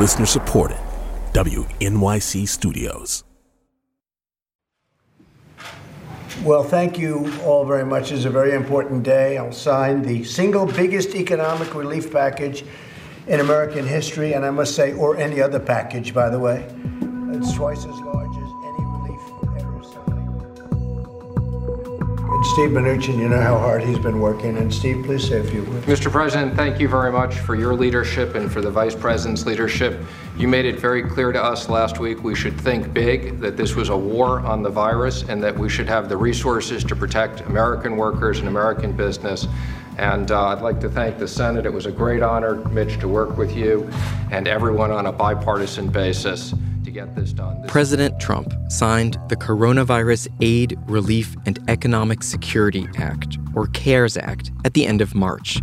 Listener supported, WNYC Studios. Well, thank you all very much. It's a very important day. I'll sign the single biggest economic relief package in American history, and I must say, or any other package, by the way. It's twice as large Steve Mnuchin, you know how hard he's been working. And Steve, please say a few words. Mr. President, thank you very much for your leadership and for the Vice President's leadership. You made it very clear to us last week we should think big, that this was a war on the virus, and that we should have the resources to protect American workers and American business. And uh, I'd like to thank the Senate. It was a great honor, Mitch, to work with you and everyone on a bipartisan basis to get this done. This President Trump signed the Coronavirus Aid, Relief, and Economic Security Act, or CARES Act, at the end of March.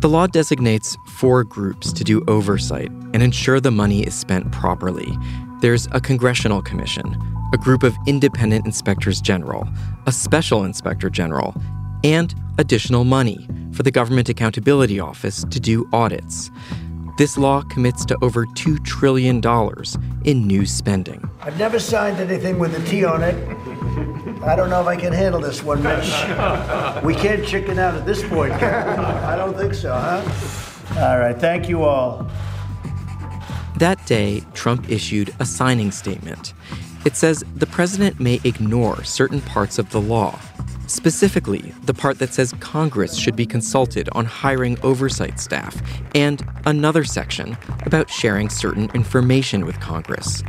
The law designates four groups to do oversight and ensure the money is spent properly. There's a congressional commission, a group of independent inspectors general, a special inspector general, and additional money for the Government Accountability Office to do audits. This law commits to over $2 trillion in new spending. I've never signed anything with a T on it. I don't know if I can handle this one, Mitch. We can't chicken out at this point. I don't think so, huh? All right, thank you all. That day, Trump issued a signing statement. It says the president may ignore certain parts of the law, specifically the part that says Congress should be consulted on hiring oversight staff, and another section about sharing certain information with Congress.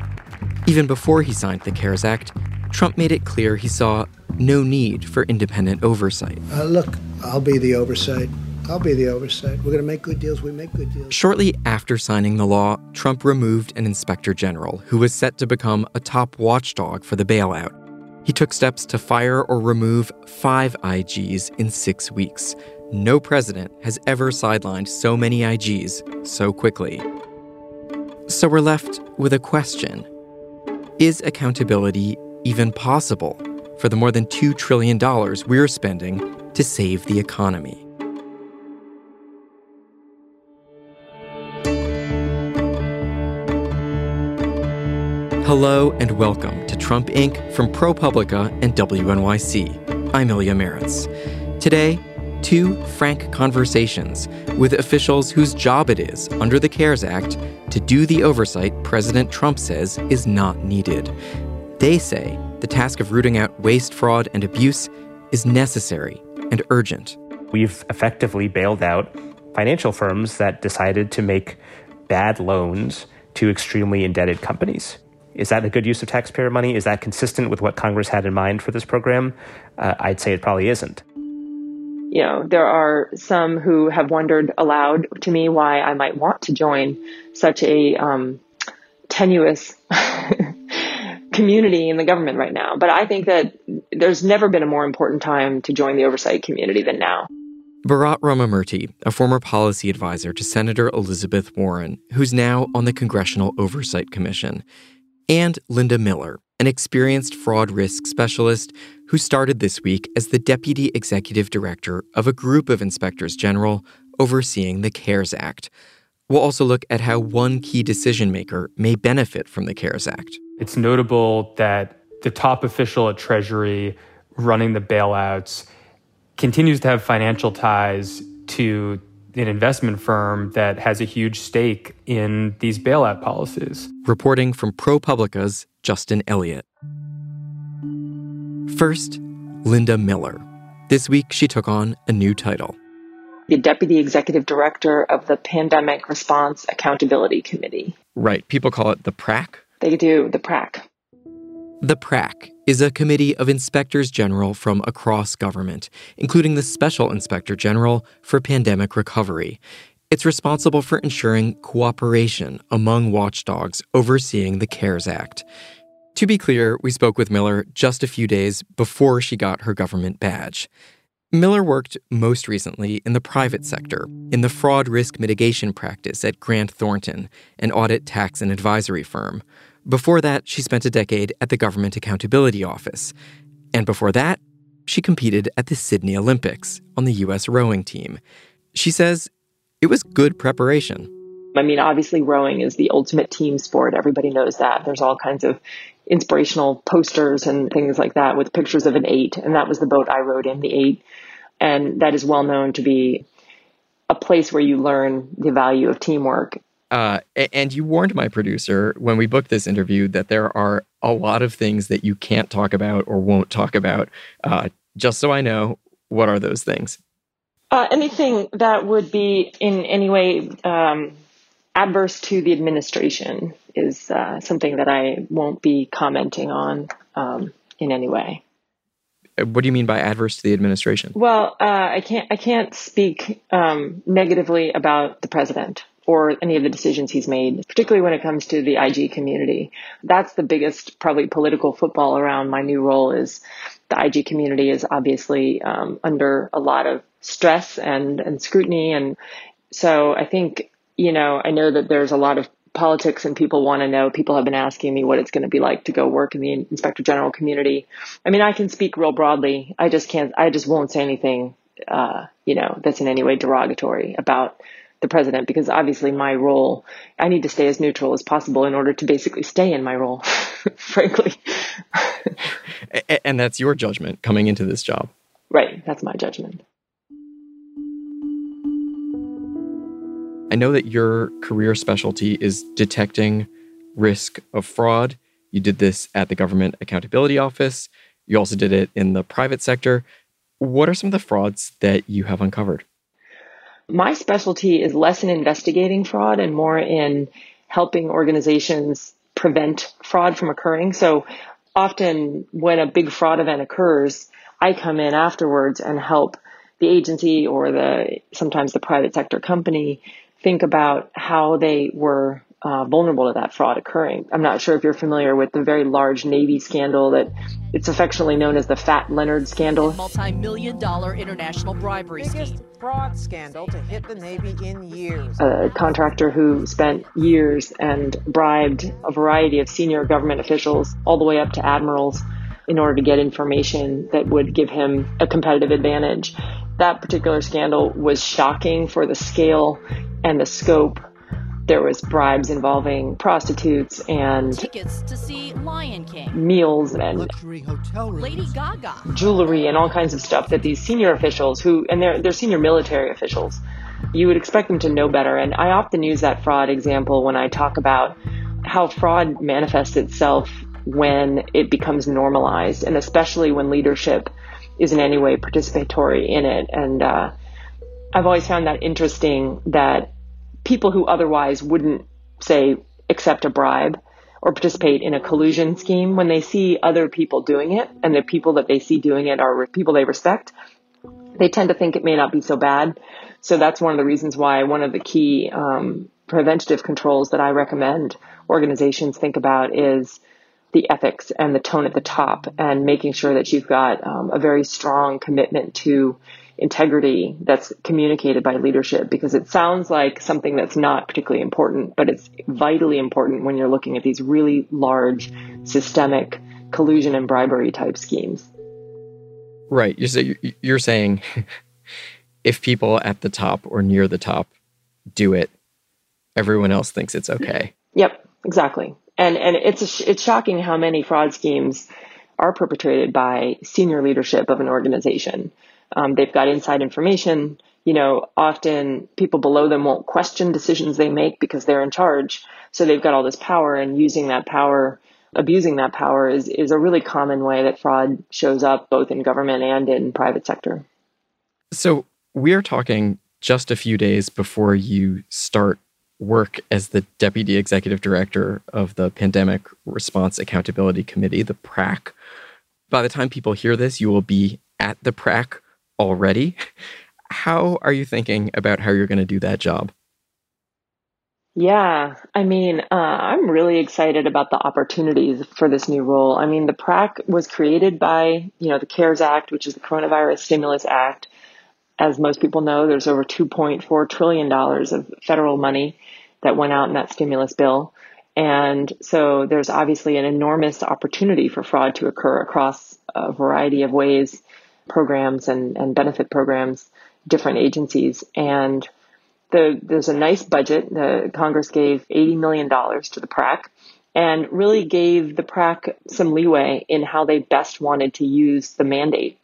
Even before he signed the CARES Act, Trump made it clear he saw no need for independent oversight. Uh, look, I'll be the oversight. I'll be the oversight. We're going to make good deals. We make good deals. Shortly after signing the law, Trump removed an inspector general who was set to become a top watchdog for the bailout. He took steps to fire or remove five IGs in six weeks. No president has ever sidelined so many IGs so quickly. So we're left with a question Is accountability even possible for the more than $2 trillion we're spending to save the economy? Hello and welcome to Trump Inc. from ProPublica and WNYC. I'm Ilya Marritz. Today, two frank conversations with officials whose job it is, under the CARES Act, to do the oversight President Trump says is not needed. They say the task of rooting out waste, fraud, and abuse is necessary and urgent. We've effectively bailed out financial firms that decided to make bad loans to extremely indebted companies. Is that a good use of taxpayer money? Is that consistent with what Congress had in mind for this program? Uh, I'd say it probably isn't. You know, there are some who have wondered aloud to me why I might want to join such a um, tenuous community in the government right now. But I think that there's never been a more important time to join the oversight community than now. Bharat Ramamurthy, a former policy advisor to Senator Elizabeth Warren, who's now on the Congressional Oversight Commission and Linda Miller, an experienced fraud risk specialist who started this week as the deputy executive director of a group of inspectors general overseeing the CARES Act. We'll also look at how one key decision maker may benefit from the CARES Act. It's notable that the top official at Treasury running the bailouts continues to have financial ties to an investment firm that has a huge stake in these bailout policies. Reporting from ProPublica's Justin Elliott. First, Linda Miller. This week, she took on a new title The Deputy Executive Director of the Pandemic Response Accountability Committee. Right. People call it the PRAC. They do, the PRAC. The PRAC is a committee of inspectors general from across government, including the Special Inspector General for Pandemic Recovery. It's responsible for ensuring cooperation among watchdogs overseeing the CARES Act. To be clear, we spoke with Miller just a few days before she got her government badge. Miller worked most recently in the private sector, in the fraud risk mitigation practice at Grant Thornton, an audit, tax, and advisory firm. Before that, she spent a decade at the Government Accountability Office. And before that, she competed at the Sydney Olympics on the U.S. rowing team. She says it was good preparation. I mean, obviously, rowing is the ultimate team sport. Everybody knows that. There's all kinds of inspirational posters and things like that with pictures of an eight. And that was the boat I rowed in, the eight. And that is well known to be a place where you learn the value of teamwork. Uh, and you warned my producer when we booked this interview that there are a lot of things that you can't talk about or won't talk about. Uh, just so I know, what are those things? Uh, anything that would be in any way um, adverse to the administration is uh, something that I won't be commenting on um, in any way. Uh, what do you mean by adverse to the administration? Well, uh, I can't I can't speak um, negatively about the president or any of the decisions he's made, particularly when it comes to the IG community. That's the biggest probably political football around my new role is the IG community is obviously um, under a lot of stress and, and scrutiny. And so I think, you know, I know that there's a lot of politics and people want to know. People have been asking me what it's going to be like to go work in the inspector general community. I mean, I can speak real broadly. I just can't, I just won't say anything, uh, you know, that's in any way derogatory about the president because obviously my role, I need to stay as neutral as possible in order to basically stay in my role, frankly. and that's your judgment coming into this job. Right. That's my judgment. I know that your career specialty is detecting risk of fraud. You did this at the Government Accountability Office. You also did it in the private sector. What are some of the frauds that you have uncovered? My specialty is less in investigating fraud and more in helping organizations prevent fraud from occurring. So often when a big fraud event occurs, I come in afterwards and help the agency or the sometimes the private sector company think about how they were uh, vulnerable to that fraud occurring. I'm not sure if you're familiar with the very large Navy scandal that it's affectionately known as the Fat Leonard scandal. Multi-million dollar international bribery Biggest scheme. fraud scandal to hit the Navy in years. A contractor who spent years and bribed a variety of senior government officials, all the way up to admirals, in order to get information that would give him a competitive advantage. That particular scandal was shocking for the scale and the scope there was bribes involving prostitutes and tickets to see Lion King, meals and luxury hotel rooms, Lady Gaga, jewelry and all kinds of stuff that these senior officials who and they're they're senior military officials, you would expect them to know better. And I often use that fraud example when I talk about how fraud manifests itself when it becomes normalized, and especially when leadership is in any way participatory in it. And uh, I've always found that interesting that people who otherwise wouldn't, say, accept a bribe or participate in a collusion scheme, when they see other people doing it and the people that they see doing it are people they respect, they tend to think it may not be so bad. So that's one of the reasons why one of the key um, preventative controls that I recommend organizations think about is the ethics and the tone at the top and making sure that you've got um, a very strong commitment to integrity that's communicated by leadership because it sounds like something that's not particularly important, but it's vitally important when you're looking at these really large systemic collusion and bribery type schemes. Right. You're saying if people at the top or near the top do it, everyone else thinks it's okay. Yep, exactly. And and it's a, it's shocking how many fraud schemes are perpetrated by senior leadership of an organization. Um, they've got inside information. You know, often people below them won't question decisions they make because they're in charge. So they've got all this power and using that power, abusing that power is, is a really common way that fraud shows up both in government and in private sector. So we're talking just a few days before you start work as the deputy executive director of the Pandemic Response Accountability Committee, the PRAC. By the time people hear this, you will be at the PRAC already. How are you thinking about how you're going to do that job? Yeah, I mean, uh, I'm really excited about the opportunities for this new role. I mean, the PRAC was created by, you know, the CARES Act, which is the Coronavirus Stimulus Act. As most people know, there's over $2.4 trillion of federal money that went out in that stimulus bill. And so there's obviously an enormous opportunity for fraud to occur across a variety of ways programs and, and benefit programs, different agencies. And the, there's a nice budget. The Congress gave $80 million to the PRAC and really gave the PRAC some leeway in how they best wanted to use the mandate.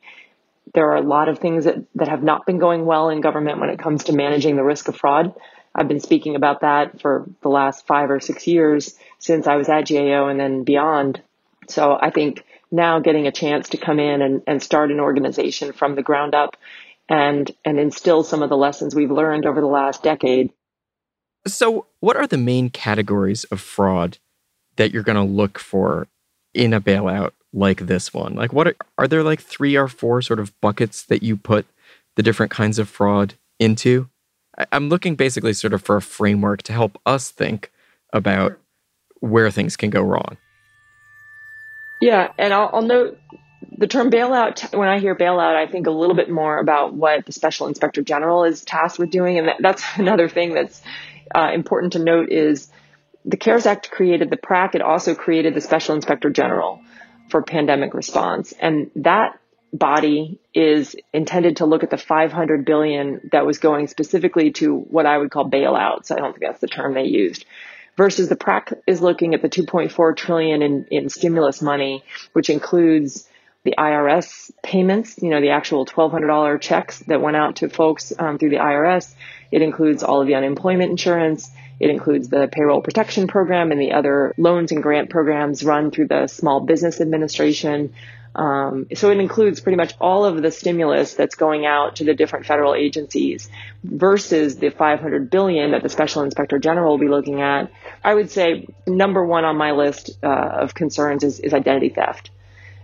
There are a lot of things that, that have not been going well in government when it comes to managing the risk of fraud. I've been speaking about that for the last five or six years since I was at GAO and then beyond. So I think now getting a chance to come in and, and start an organization from the ground up and and instill some of the lessons we've learned over the last decade. So, what are the main categories of fraud that you're going to look for in a bailout like this one? Like, what are, are there like three or four sort of buckets that you put the different kinds of fraud into? I, I'm looking basically sort of for a framework to help us think about where things can go wrong. Yeah, and I'll, I'll note the term bailout, when I hear bailout, I think a little bit more about what the special inspector general is tasked with doing. And that, that's another thing that's uh, important to note is the CARES Act created the PRAC. It also created the special inspector general for pandemic response. And that body is intended to look at the 500 billion that was going specifically to what I would call bailouts. I don't think that's the term they used versus the PRAC is looking at the 2.4 trillion in, in stimulus money, which includes the IRS payments, you know, the actual $1,200 checks that went out to folks um, through the IRS. It includes all of the unemployment insurance. It includes the payroll protection program and the other loans and grant programs run through the Small Business Administration. Um, so it includes pretty much all of the stimulus that's going out to the different federal agencies versus the 500 billion that the special inspector general will be looking at. I would say number one on my list uh, of concerns is, is identity theft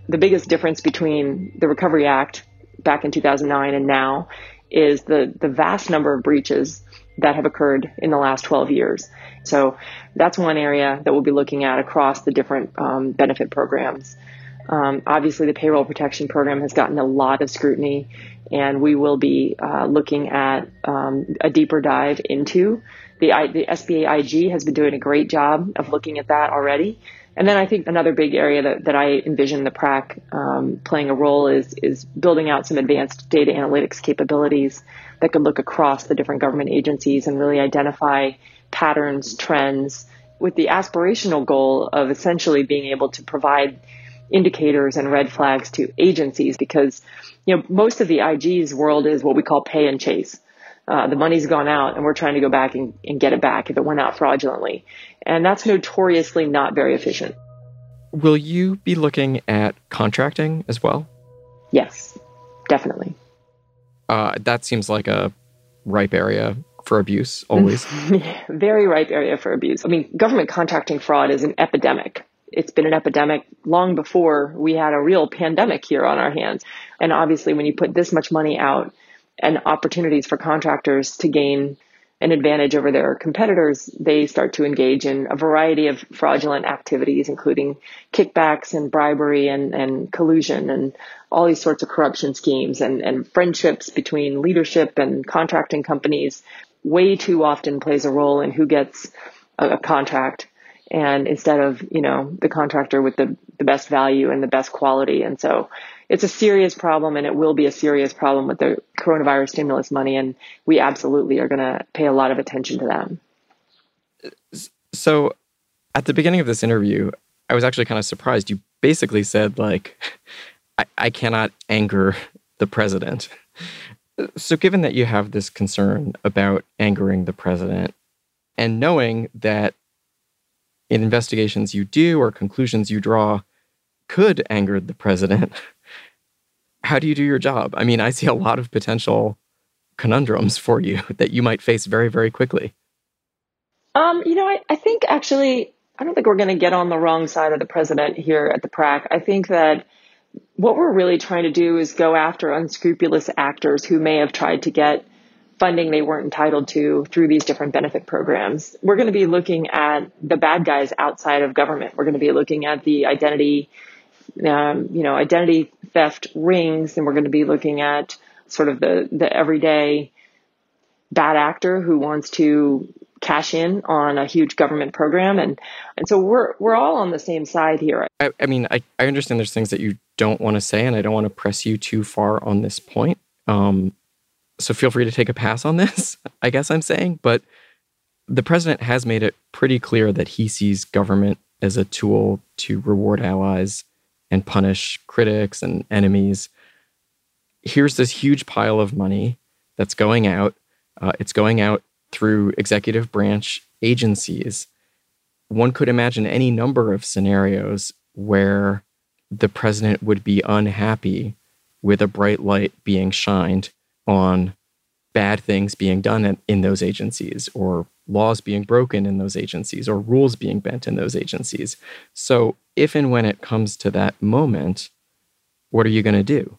the biggest difference between the Recovery Act back in 2009 and now is the, the vast number of breaches that have occurred in the last 12 years. So that's one area that we'll be looking at across the different um, benefit programs. Um, obviously, the payroll protection program has gotten a lot of scrutiny, and we will be uh, looking at um, a deeper dive into the, the SBA IG has been doing a great job of looking at that already. And then I think another big area that, that I envision the PRAC um, playing a role is is building out some advanced data analytics capabilities that could look across the different government agencies and really identify patterns, trends, with the aspirational goal of essentially being able to provide indicators and red flags to agencies because you know most of the IG's world is what we call pay and chase. Uh, the money's gone out and we're trying to go back and, and get it back if it went out fraudulently. And that's notoriously not very efficient. Will you be looking at contracting as well? Yes, definitely. Uh, that seems like a ripe area for abuse, always. very ripe area for abuse. I mean, government contracting fraud is an epidemic. It's been an epidemic long before we had a real pandemic here on our hands. And obviously, when you put this much money out and opportunities for contractors to gain an advantage over their competitors, they start to engage in a variety of fraudulent activities, including kickbacks and bribery and, and collusion and all these sorts of corruption schemes and, and friendships between leadership and contracting companies way too often plays a role in who gets a, a contract and instead of, you know, the contractor with the, the best value and the best quality. And so it's a serious problem and it will be a serious problem with the coronavirus stimulus money. And we absolutely are going to pay a lot of attention to that. So at the beginning of this interview, I was actually kind of surprised. You basically said, like, I, I cannot anger the president. So, given that you have this concern about angering the president, and knowing that investigations you do or conclusions you draw could anger the president, how do you do your job? I mean, I see a lot of potential conundrums for you that you might face very, very quickly. Um, you know, I, I think actually, I don't think we're going to get on the wrong side of the president here at the PRAC. I think that what we're really trying to do is go after unscrupulous actors who may have tried to get funding they weren't entitled to through these different benefit programs. We're going to be looking at the bad guys outside of government. We're going to be looking at the identity, um, you know, identity theft rings, and we're going to be looking at sort of the the everyday bad actor who wants to cash in on a huge government program and and so we're we're all on the same side here. I, I mean I, I understand there's things that you don't want to say and I don't want to press you too far on this point. Um, So feel free to take a pass on this, I guess I'm saying. But the president has made it pretty clear that he sees government as a tool to reward allies and punish critics and enemies. Here's this huge pile of money that's going out. Uh, it's going out through executive branch agencies. One could imagine any number of scenarios where the president would be unhappy with a bright light being shined on bad things being done in those agencies or laws being broken in those agencies or rules being bent in those agencies. So, if and when it comes to that moment, what are you going to do?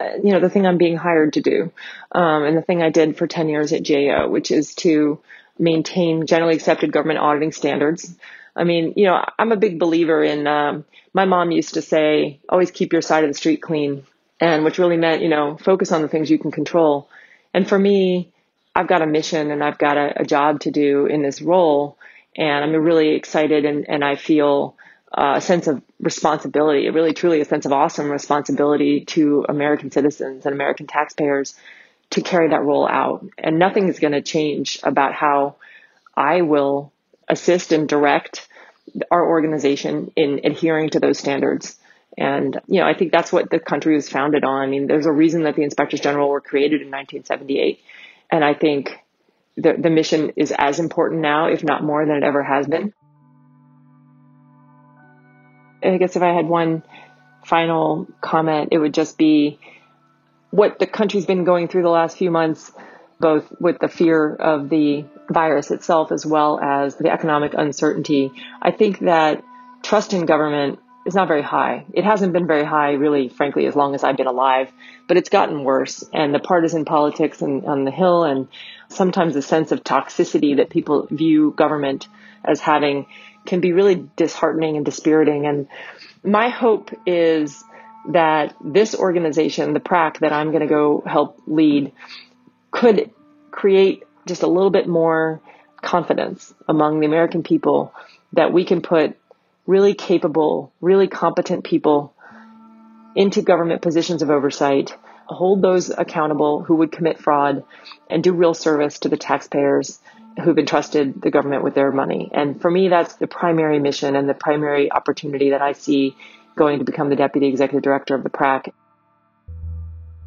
Uh, you know, the thing I'm being hired to do, um, and the thing I did for 10 years at GAO, which is to maintain generally accepted government auditing standards. I mean, you know, I'm a big believer in, um, my mom used to say, always keep your side of the street clean. And which really meant, you know, focus on the things you can control. And for me, I've got a mission and I've got a, a job to do in this role. And I'm really excited and, and I feel uh, a sense of responsibility, really truly a sense of awesome responsibility to American citizens and American taxpayers to carry that role out. And nothing is going to change about how I will assist and direct our organization in adhering to those standards. And, you know, I think that's what the country was founded on. I mean, there's a reason that the inspectors general were created in 1978. And I think the, the mission is as important now, if not more than it ever has been. I guess if I had one final comment, it would just be what the country's been going through the last few months, both with the fear of the virus itself as well as the economic uncertainty. I think that trust in government is not very high. It hasn't been very high, really, frankly, as long as I've been alive, but it's gotten worse. And the partisan politics and, on the Hill and sometimes the sense of toxicity that people view government as having can be really disheartening and dispiriting. And my hope is that this organization, the PRAC, that I'm going to go help lead, could create just a little bit more confidence among the American people that we can put really capable, really competent people into government positions of oversight, hold those accountable who would commit fraud, and do real service to the taxpayers who've entrusted the government with their money. And for me, that's the primary mission and the primary opportunity that I see going to become the deputy executive director of the PRAC.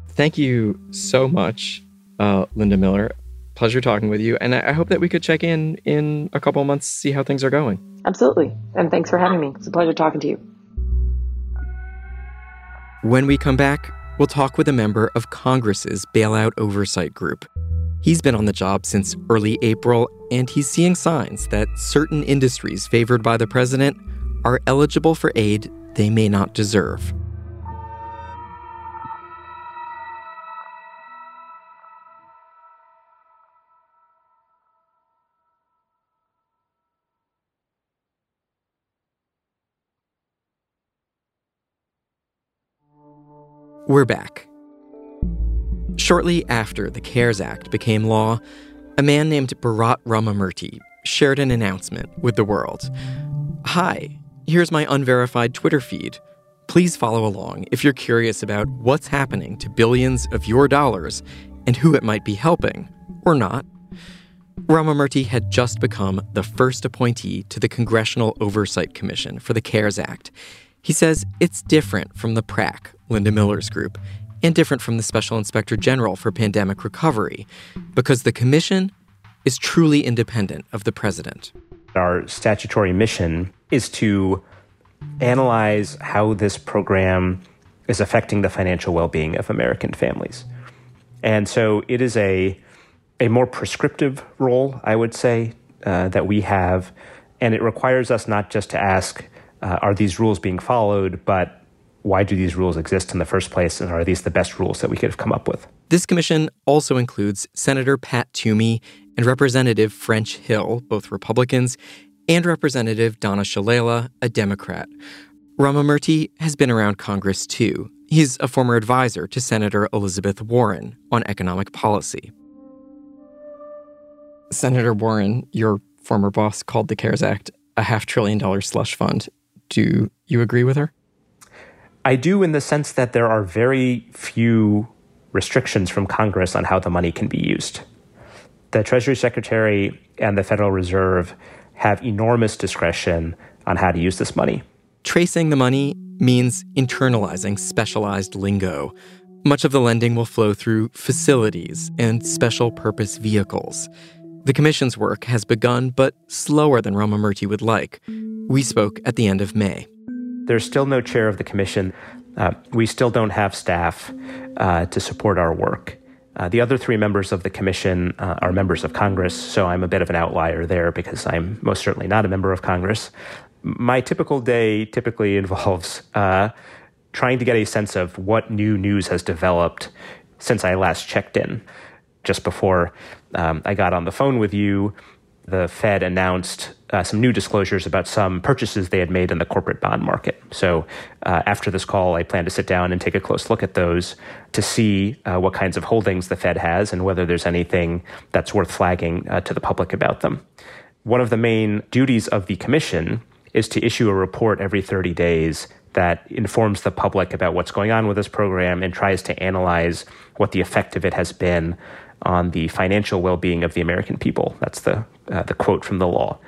Thank you so much, uh, Linda Miller pleasure talking with you. And I hope that we could check in in a couple months, see how things are going. Absolutely. And thanks for having me. It's a pleasure talking to you. When we come back, we'll talk with a member of Congress's bailout oversight group. He's been on the job since early April, and he's seeing signs that certain industries favored by the president are eligible for aid they may not deserve. We're back. Shortly after the CARES Act became law, a man named Bharat Ramamurthy shared an announcement with the world. Hi, here's my unverified Twitter feed. Please follow along if you're curious about what's happening to billions of your dollars and who it might be helping, or not. Ramamurthy had just become the first appointee to the Congressional Oversight Commission for the CARES Act. He says it's different from the PRAC, Linda Miller's group, and different from the Special Inspector General for Pandemic Recovery, because the Commission is truly independent of the President. Our statutory mission is to analyze how this program is affecting the financial well being of American families. And so it is a, a more prescriptive role, I would say, uh, that we have. And it requires us not just to ask, uh, are these rules being followed, but why do these rules exist in the first place, and are these the best rules that we could have come up with? This commission also includes Senator Pat Toomey and Representative French Hill, both Republicans, and Representative Donna Shalala, a Democrat. Ramamurthy has been around Congress too. He's a former advisor to Senator Elizabeth Warren on economic policy. Senator Warren, your former boss, called the CARES Act a half trillion dollar slush fund. Do you agree with her? I do in the sense that there are very few restrictions from Congress on how the money can be used. The Treasury Secretary and the Federal Reserve have enormous discretion on how to use this money. Tracing the money means internalizing specialized lingo. Much of the lending will flow through facilities and special purpose vehicles. The Commission's work has begun, but slower than Ramamurthy would like. We spoke at the end of May. There's still no chair of the Commission. Uh, we still don't have staff uh, to support our work. Uh, the other three members of the commission uh, are members of Congress, so I'm a bit of an outlier there because I'm most certainly not a member of Congress. My typical day typically involves uh, trying to get a sense of what new news has developed since I last checked in. Just before um, I got on the phone with you, the Fed announced uh, some new disclosures about some purchases they had made in the corporate bond market. So, uh, after this call, I plan to sit down and take a close look at those to see uh, what kinds of holdings the Fed has and whether there's anything that's worth flagging uh, to the public about them. One of the main duties of the Commission is to issue a report every 30 days that informs the public about what's going on with this program and tries to analyze what the effect of it has been on the financial well-being of the American people. That's the uh, the quote from the law.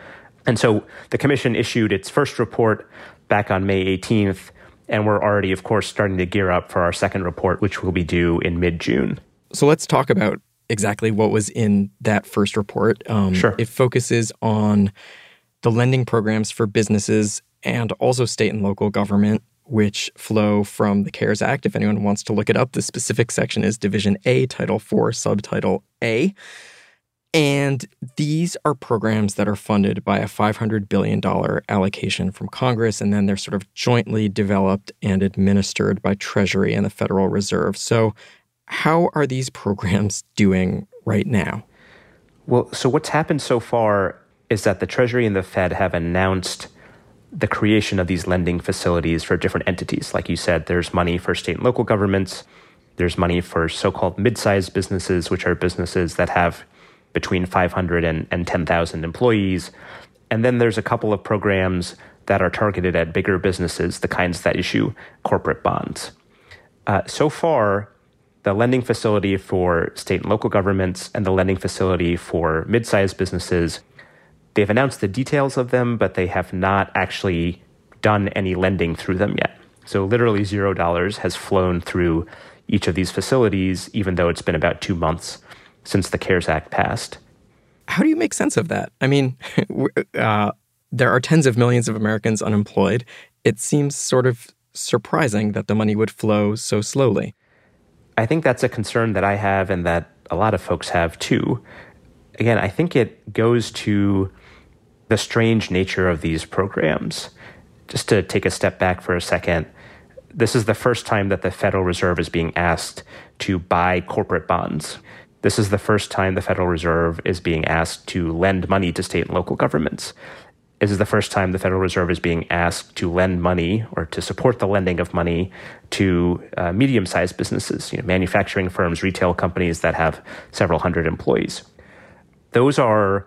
And so the commission issued its first report back on May 18th, and we're already, of course, starting to gear up for our second report, which will be due in mid-June. So let's talk about exactly what was in that first report. Um, sure. It focuses on the lending programs for businesses and also state and local government which flow from the CARES Act. If anyone wants to look it up, the specific section is Division A, Title 4, Subtitle A. And these are programs that are funded by a $500 billion allocation from Congress, and then they're sort of jointly developed and administered by Treasury and the Federal Reserve. So, how are these programs doing right now? Well, so what's happened so far is that the Treasury and the Fed have announced the creation of these lending facilities for different entities. Like you said, there's money for state and local governments. There's money for so-called mid-sized businesses, which are businesses that have between 500 and, and 10,000 employees. And then there's a couple of programs that are targeted at bigger businesses, the kinds that issue corporate bonds. Uh, so far, the lending facility for state and local governments and the lending facility for mid-sized businesses They've announced the details of them, but they have not actually done any lending through them yet. So literally zero dollars has flown through each of these facilities, even though it's been about two months since the CARES Act passed. How do you make sense of that? I mean, uh, there are tens of millions of Americans unemployed. It seems sort of surprising that the money would flow so slowly. I think that's a concern that I have and that a lot of folks have too. Again, I think it goes to the strange nature of these programs. Just to take a step back for a second, this is the first time that the Federal Reserve is being asked to buy corporate bonds. This is the first time the Federal Reserve is being asked to lend money to state and local governments. This is the first time the Federal Reserve is being asked to lend money or to support the lending of money to uh, medium sized businesses, you know, manufacturing firms, retail companies that have several hundred employees. Those are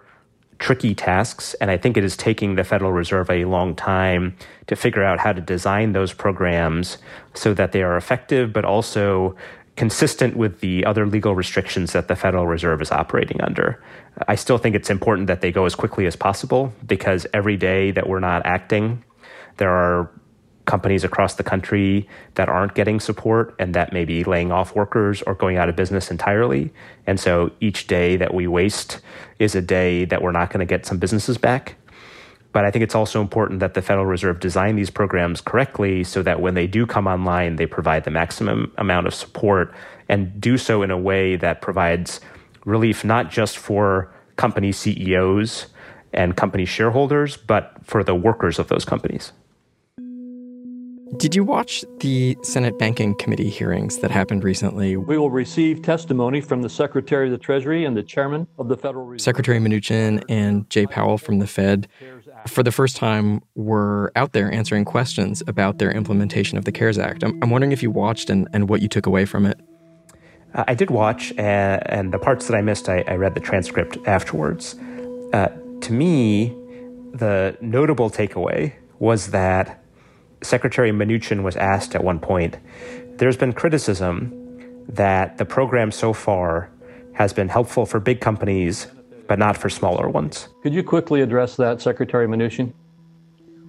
tricky tasks, and I think it is taking the Federal Reserve a long time to figure out how to design those programs so that they are effective, but also consistent with the other legal restrictions that the Federal Reserve is operating under. I still think it's important that they go as quickly as possible because every day that we're not acting, there are companies across the country that aren't getting support and that may be laying off workers or going out of business entirely. And so each day that we waste is a day that we're not going to get some businesses back. But I think it's also important that the Federal Reserve design these programs correctly so that when they do come online, they provide the maximum amount of support and do so in a way that provides relief not just for company CEOs and company shareholders, but for the workers of those companies. Did you watch the Senate Banking Committee hearings that happened recently? We will receive testimony from the Secretary of the Treasury and the Chairman of the Federal Reserve. Secretary Mnuchin and Jay Powell from the Fed, for the first time, were out there answering questions about their implementation of the CARES Act. I'm, I'm wondering if you watched and, and what you took away from it. Uh, I did watch, uh, and the parts that I missed, I, I read the transcript afterwards. Uh, to me, the notable takeaway was that Secretary Mnuchin was asked at one point, there's been criticism that the program so far has been helpful for big companies, but not for smaller ones. Could you quickly address that, Secretary Mnuchin?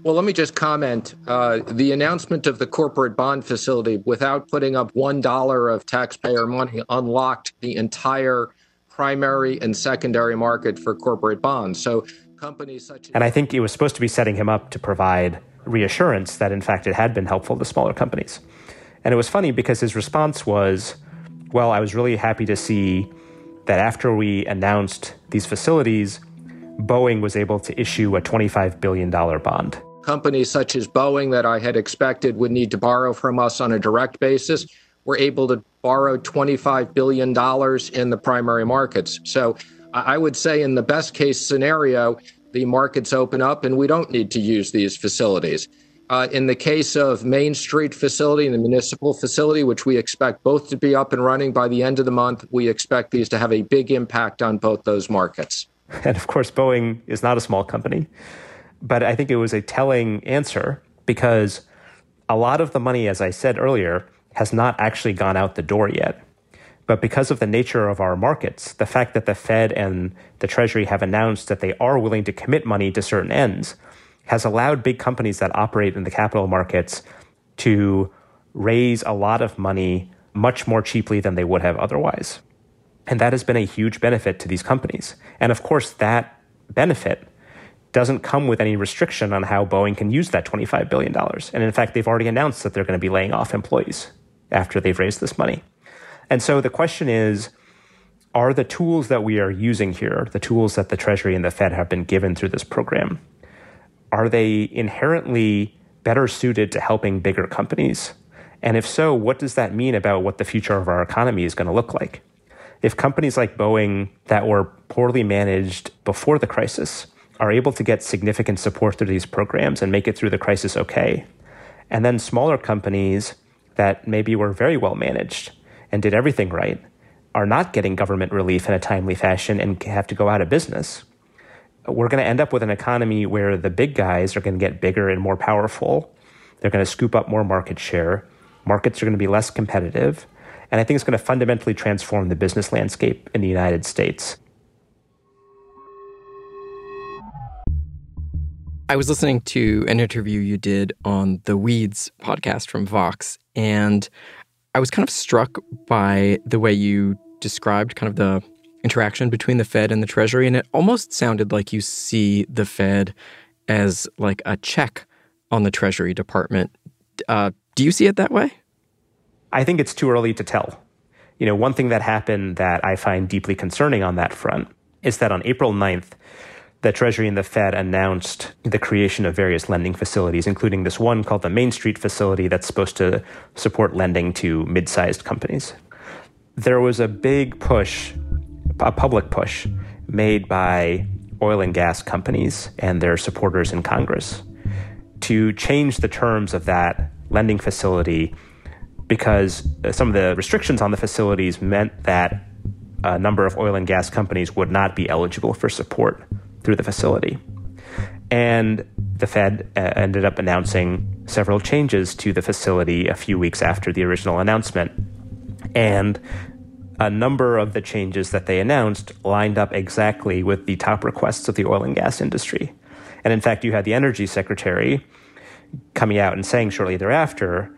Well, let me just comment. Uh, the announcement of the corporate bond facility without putting up $1 of taxpayer money unlocked the entire primary and secondary market for corporate bonds. So companies such as. And I think it was supposed to be setting him up to provide reassurance that, in fact, it had been helpful to smaller companies. And it was funny because his response was, well, I was really happy to see that after we announced these facilities, Boeing was able to issue a $25 billion bond. Companies such as Boeing, that I had expected would need to borrow from us on a direct basis, were able to borrow $25 billion in the primary markets. So I would say, in the best case scenario, the markets open up and we don't need to use these facilities. Uh, in the case of Main Street facility and the municipal facility, which we expect both to be up and running by the end of the month, we expect these to have a big impact on both those markets. And of course, Boeing is not a small company. But I think it was a telling answer because a lot of the money, as I said earlier, has not actually gone out the door yet. But because of the nature of our markets, the fact that the Fed and the Treasury have announced that they are willing to commit money to certain ends has allowed big companies that operate in the capital markets to raise a lot of money much more cheaply than they would have otherwise. And that has been a huge benefit to these companies. And of course, that benefit doesn't come with any restriction on how Boeing can use that $25 billion. And in fact, they've already announced that they're going to be laying off employees after they've raised this money. And so the question is are the tools that we are using here, the tools that the Treasury and the Fed have been given through this program, are they inherently better suited to helping bigger companies? And if so, what does that mean about what the future of our economy is going to look like? If companies like Boeing that were poorly managed before the crisis are able to get significant support through these programs and make it through the crisis okay, and then smaller companies that maybe were very well managed and did everything right are not getting government relief in a timely fashion and have to go out of business, we're going to end up with an economy where the big guys are going to get bigger and more powerful. They're going to scoop up more market share. Markets are going to be less competitive. And I think it's going to fundamentally transform the business landscape in the United States. I was listening to an interview you did on the Weeds podcast from Vox, and I was kind of struck by the way you described kind of the interaction between the Fed and the Treasury, and it almost sounded like you see the Fed as like a check on the Treasury Department. Uh, do you see it that way? I think it's too early to tell. You know, one thing that happened that I find deeply concerning on that front is that on April 9th, the Treasury and the Fed announced the creation of various lending facilities, including this one called the Main Street facility that's supposed to support lending to mid sized companies. There was a big push a public push made by oil and gas companies and their supporters in Congress to change the terms of that lending facility because uh, some of the restrictions on the facilities meant that a number of oil and gas companies would not be eligible for support through the facility. And the Fed uh, ended up announcing several changes to the facility a few weeks after the original announcement. And a number of the changes that they announced lined up exactly with the top requests of the oil and gas industry. And in fact, you had the energy secretary coming out and saying shortly thereafter,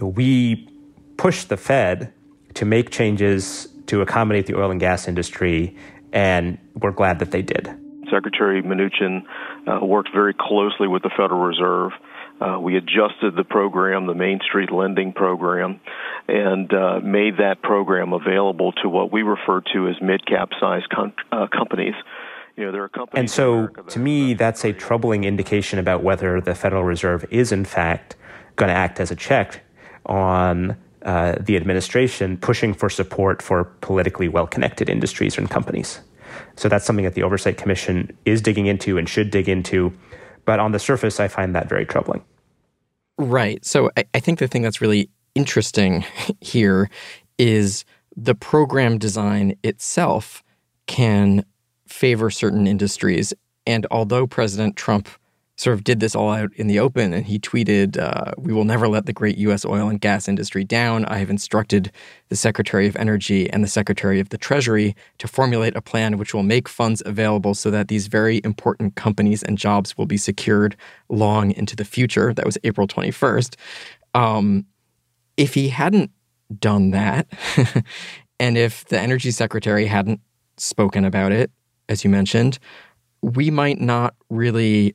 we pushed the Fed to make changes to accommodate the oil and gas industry, and we're glad that they did. Secretary Mnuchin uh, worked very closely with the Federal Reserve uh, we adjusted the program, the Main Street Lending Program, and uh, made that program available to what we refer to as mid-cap size com- uh, companies. You know, there are companies. And so, to me, that's a troubling indication about whether the Federal Reserve is, in fact, going to act as a check on uh, the administration pushing for support for politically well-connected industries and companies. So that's something that the Oversight Commission is digging into and should dig into. But on the surface, I find that very troubling. Right. So I, I think the thing that's really interesting here is the program design itself can favor certain industries. And although President Trump sort of did this all out in the open. And he tweeted, uh, We will never let the great U.S. oil and gas industry down. I have instructed the Secretary of Energy and the Secretary of the Treasury to formulate a plan which will make funds available so that these very important companies and jobs will be secured long into the future. That was April 21st. Um, if he hadn't done that, and if the Energy Secretary hadn't spoken about it, as you mentioned, we might not really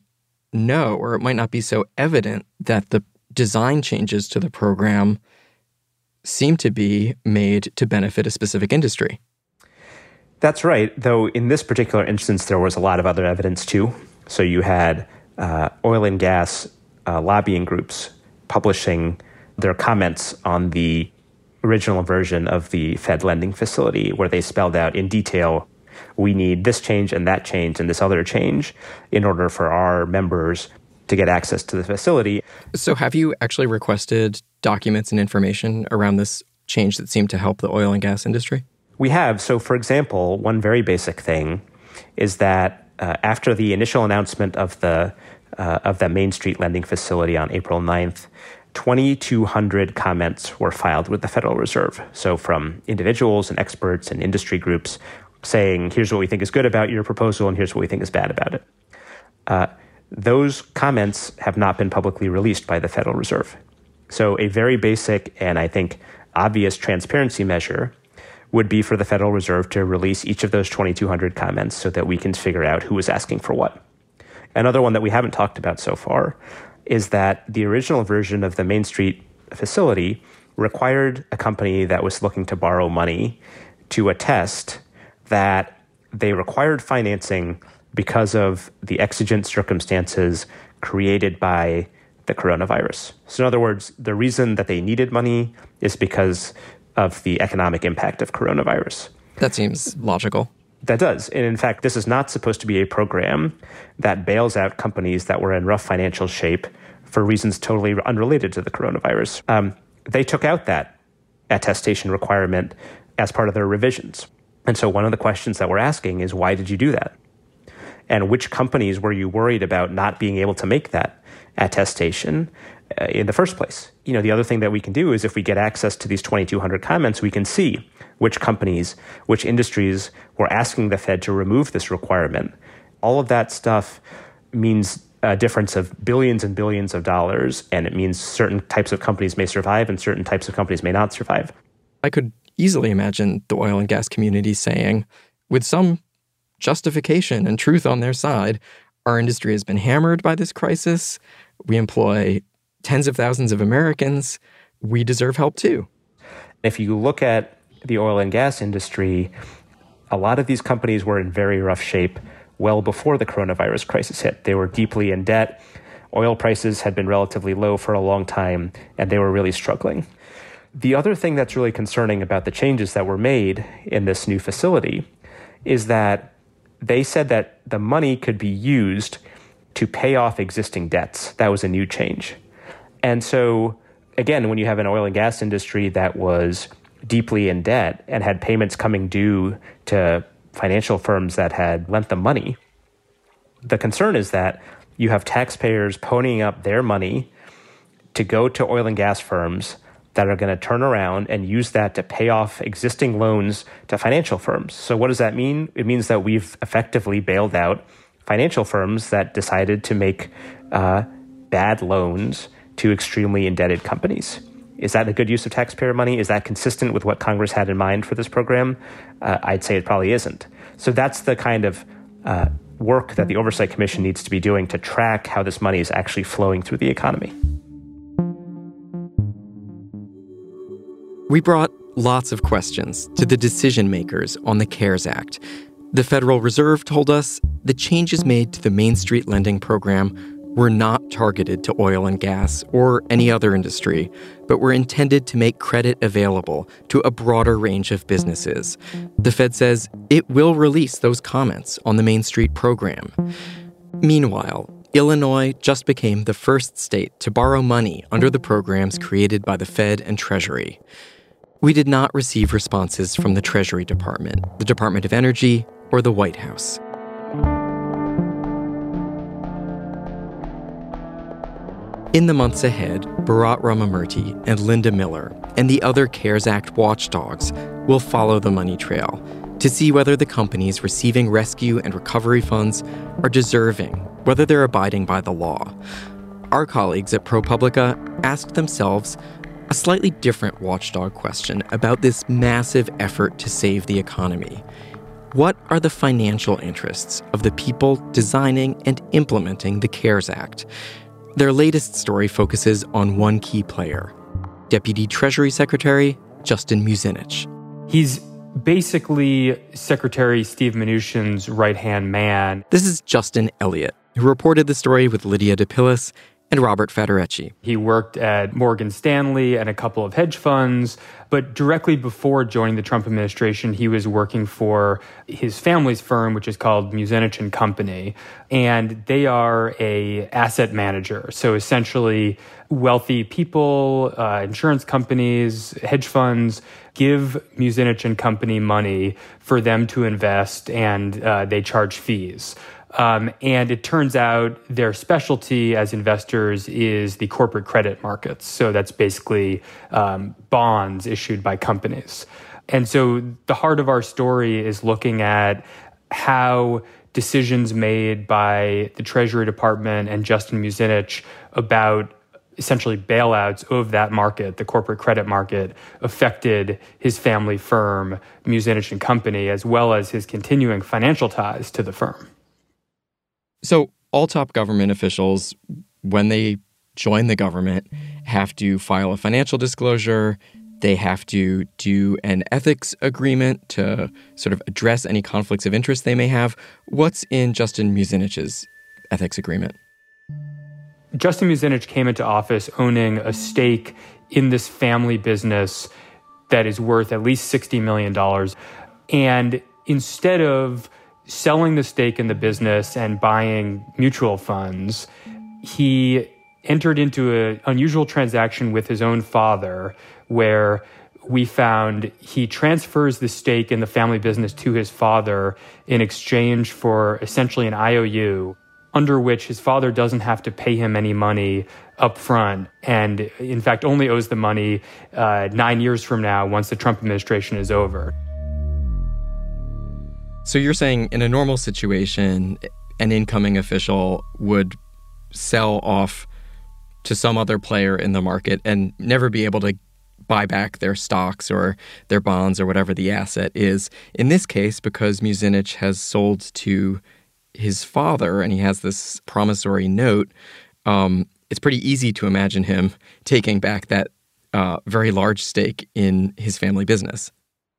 know, or it might not be so evident that the design changes to the program seem to be made to benefit a specific industry. That's right, though in this particular instance, there was a lot of other evidence too. So you had uh, oil and gas uh, lobbying groups publishing their comments on the original version of the Fed lending facility, where they spelled out in detail we need this change and that change and this other change in order for our members to get access to the facility. So, have you actually requested documents and information around this change that seemed to help the oil and gas industry? We have. So, for example, one very basic thing is that uh, after the initial announcement of the uh, of the Main Street lending facility on April 9th, 2,200 comments were filed with the Federal Reserve. So, from individuals and experts and industry groups saying, here's what we think is good about your proposal and here's what we think is bad about it. Uh, those comments have not been publicly released by the Federal Reserve. So, a very basic and I think obvious transparency measure would be for the Federal Reserve to release each of those 2,200 comments so that we can figure out who is asking for what. Another one that we haven't talked about so far is that the original version of the Main Street facility required a company that was looking to borrow money to attest that they required financing because of the exigent circumstances created by the coronavirus. So, in other words, the reason that they needed money is because of the economic impact of coronavirus. That seems logical. That does. And in fact, this is not supposed to be a program that bails out companies that were in rough financial shape for reasons totally unrelated to the coronavirus. Um, they took out that attestation requirement as part of their revisions. And so one of the questions that we're asking is why did you do that? And which companies were you worried about not being able to make that attestation uh, in the first place? You know, the other thing that we can do is if we get access to these 2200 comments, we can see which companies, which industries were asking the Fed to remove this requirement. All of that stuff means a difference of billions and billions of dollars, and it means certain types of companies may survive and certain types of companies may not survive. I could easily imagine the oil and gas community saying, with some justification and truth on their side, our industry has been hammered by this crisis. We employ tens of thousands of Americans. We deserve help too. If you look at the oil and gas industry, a lot of these companies were in very rough shape well before the coronavirus crisis hit. They were deeply in debt. Oil prices had been relatively low for a long time, and they were really struggling. The other thing that's really concerning about the changes that were made in this new facility is that they said that the money could be used to pay off existing debts. That was a new change. And so, again, when you have an oil and gas industry that was deeply in debt and had payments coming due to financial firms that had lent them money, the concern is that you have taxpayers ponying up their money to go to oil and gas firms that are going to turn around and use that to pay off existing loans to financial firms. So, what does that mean? It means that we've effectively bailed out financial firms that decided to make uh, bad loans to extremely indebted companies. Is that a good use of taxpayer money? Is that consistent with what Congress had in mind for this program? Uh, I'd say it probably isn't. So, that's the kind of uh, work that the Oversight Commission needs to be doing to track how this money is actually flowing through the economy. We brought lots of questions to the decision makers on the CARES Act. The Federal Reserve told us the changes made to the Main Street lending program were not targeted to oil and gas or any other industry, but were intended to make credit available to a broader range of businesses. The Fed says it will release those comments on the Main Street program. Meanwhile, Illinois just became the first state to borrow money under the programs created by the Fed and Treasury. We did not receive responses from the Treasury Department, the Department of Energy, or the White House. In the months ahead, Bharat Ramamurthy and Linda Miller and the other CARES Act watchdogs will follow the money trail to see whether the companies receiving rescue and recovery funds are deserving, whether they're abiding by the law. Our colleagues at ProPublica asked themselves slightly different watchdog question about this massive effort to save the economy. What are the financial interests of the people designing and implementing the CARES Act? Their latest story focuses on one key player Deputy Treasury Secretary Justin Muzinich. He's basically Secretary Steve Mnuchin's right hand man. This is Justin Elliott, who reported the story with Lydia DePillis and Robert Faturechi. He worked at Morgan Stanley and a couple of hedge funds, but directly before joining the Trump administration, he was working for his family's firm, which is called Muzinich and Company, and they are a asset manager. So essentially, wealthy people, uh, insurance companies, hedge funds give Muzinich and Company money for them to invest, and uh, they charge fees. Um, and it turns out their specialty as investors is the corporate credit markets. So that's basically um, bonds issued by companies. And so the heart of our story is looking at how decisions made by the Treasury Department and Justin Muzinich about essentially bailouts of that market, the corporate credit market, affected his family firm, Muzinich and Company, as well as his continuing financial ties to the firm. So, all top government officials, when they join the government, have to file a financial disclosure. They have to do an ethics agreement to sort of address any conflicts of interest they may have. What's in Justin Muzinich's ethics agreement? Justin Muzinich came into office owning a stake in this family business that is worth at least $60 million. And instead of selling the stake in the business and buying mutual funds, he entered into an unusual transaction with his own father where we found he transfers the stake in the family business to his father in exchange for essentially an IOU under which his father doesn't have to pay him any money up front and in fact only owes the money uh, nine years from now once the Trump administration is over. So you're saying in a normal situation, an incoming official would sell off to some other player in the market and never be able to buy back their stocks or their bonds or whatever the asset is. In this case, because Muzinich has sold to his father and he has this promissory note, um, it's pretty easy to imagine him taking back that uh, very large stake in his family business.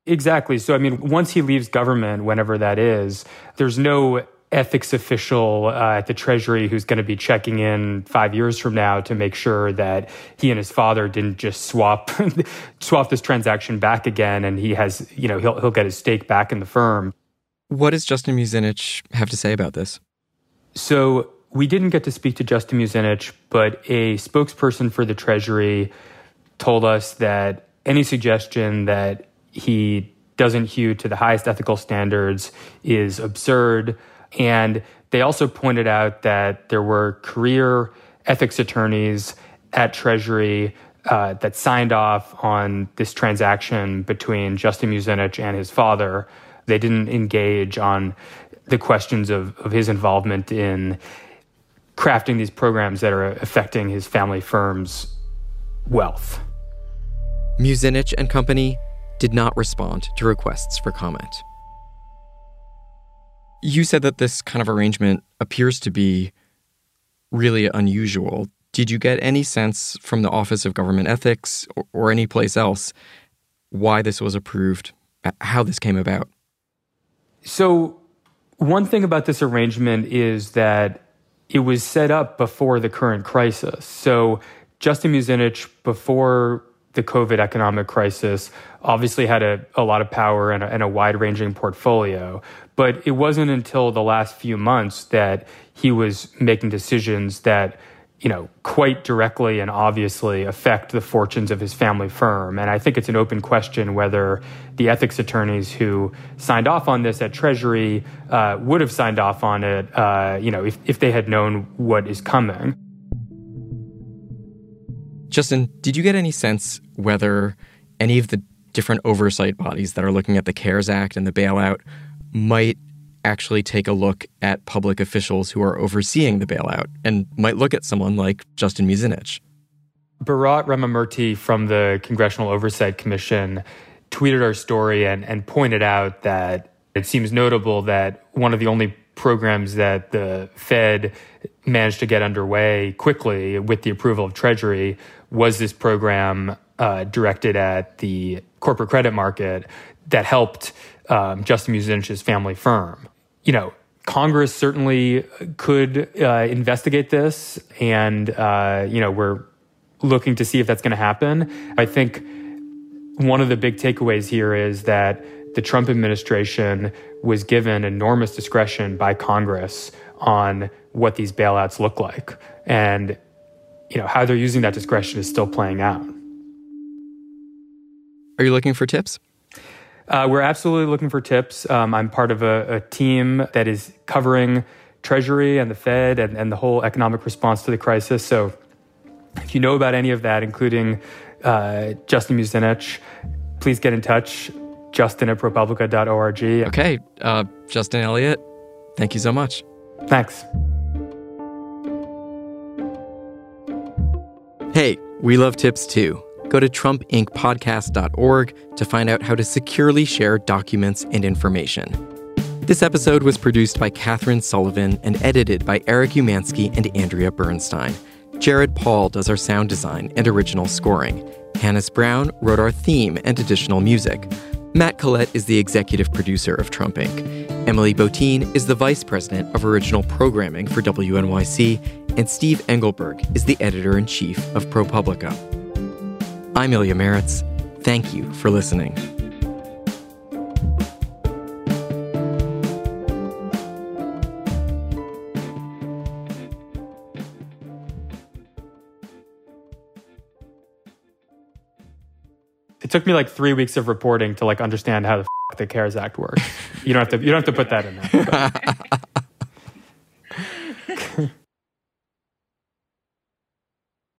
Exactly. So, I mean, once he leaves government, whenever that is, there's no ethics official uh, at the Treasury who's going to be checking in five years from now to make sure that he and his father didn't just swap swap this transaction back again, and he has, you know, he'll he'll get his stake back in the firm. What does Justin Muzinich have to say about this? So we didn't get to speak to Justin Muzinich, but a spokesperson for the Treasury told us that any suggestion that he doesn't hew to the highest ethical standards is absurd. And they also pointed out that there were career ethics attorneys at Treasury uh, that signed off on this transaction between Justin Muzinich and his father. They didn't engage on the questions of, of his involvement in crafting these programs that are affecting his family firm's wealth. Muzinich and Company did not respond to requests for comment. You said that this kind of arrangement appears to be really unusual. Did you get any sense from the Office of Government Ethics or, or any place else why this was approved, how this came about? So, one thing about this arrangement is that it was set up before the current crisis. So, Justin Muzinich, before the COVID economic crisis, obviously had a, a lot of power and a, and a wide ranging portfolio. But it wasn't until the last few months that he was making decisions that you know, quite directly and obviously affect the fortunes of his family firm. And I think it's an open question whether the ethics attorneys who signed off on this at Treasury uh, would have signed off on it, uh, you know, if, if they had known what is coming. Justin, did you get any sense whether any of the different oversight bodies that are looking at the CARES Act and the bailout might actually take a look at public officials who are overseeing the bailout and might look at someone like Justin Muzinich? Bharat Ramamurthy from the Congressional Oversight Commission tweeted our story and, and pointed out that it seems notable that one of the only programs that the Fed managed to get underway quickly with the approval of Treasury was this program uh, directed at the corporate credit market that helped um, Justin Muzinich's family firm. You know, Congress certainly could uh, investigate this, and uh, you know we're looking to see if that's going to happen. I think one of the big takeaways here is that the Trump administration was given enormous discretion by Congress on what these bailouts look like. And you know, how they're using that discretion is still playing out. Are you looking for tips? Uh, we're absolutely looking for tips. Um, I'm part of a, a, team that is covering Treasury and the Fed and, and, the whole economic response to the crisis. So if you know about any of that, including uh, Justin Muzinich, please get in touch justin at propublica.org. Okay. Uh, Justin Elliott, thank you so much. Thanks. Hey, we love tips too. Go to trumpincpodcast.org to find out how to securely share documents and information. This episode was produced by Katherine Sullivan and edited by Eric Umansky and Andrea Bernstein. Jared Paul does our sound design and original scoring. Hannis Brown wrote our theme and additional music. Matt Collette is the executive producer of Trump Inc. Emily Botein is the vice president of original programming for WNYC, and Steve Engelberg is the editor in chief of ProPublica. I'm Ilya Marritz. Thank you for listening. it took me like three weeks of reporting to like understand how the, f- the CARES Act works. You don't have to. You don't have to put that in there.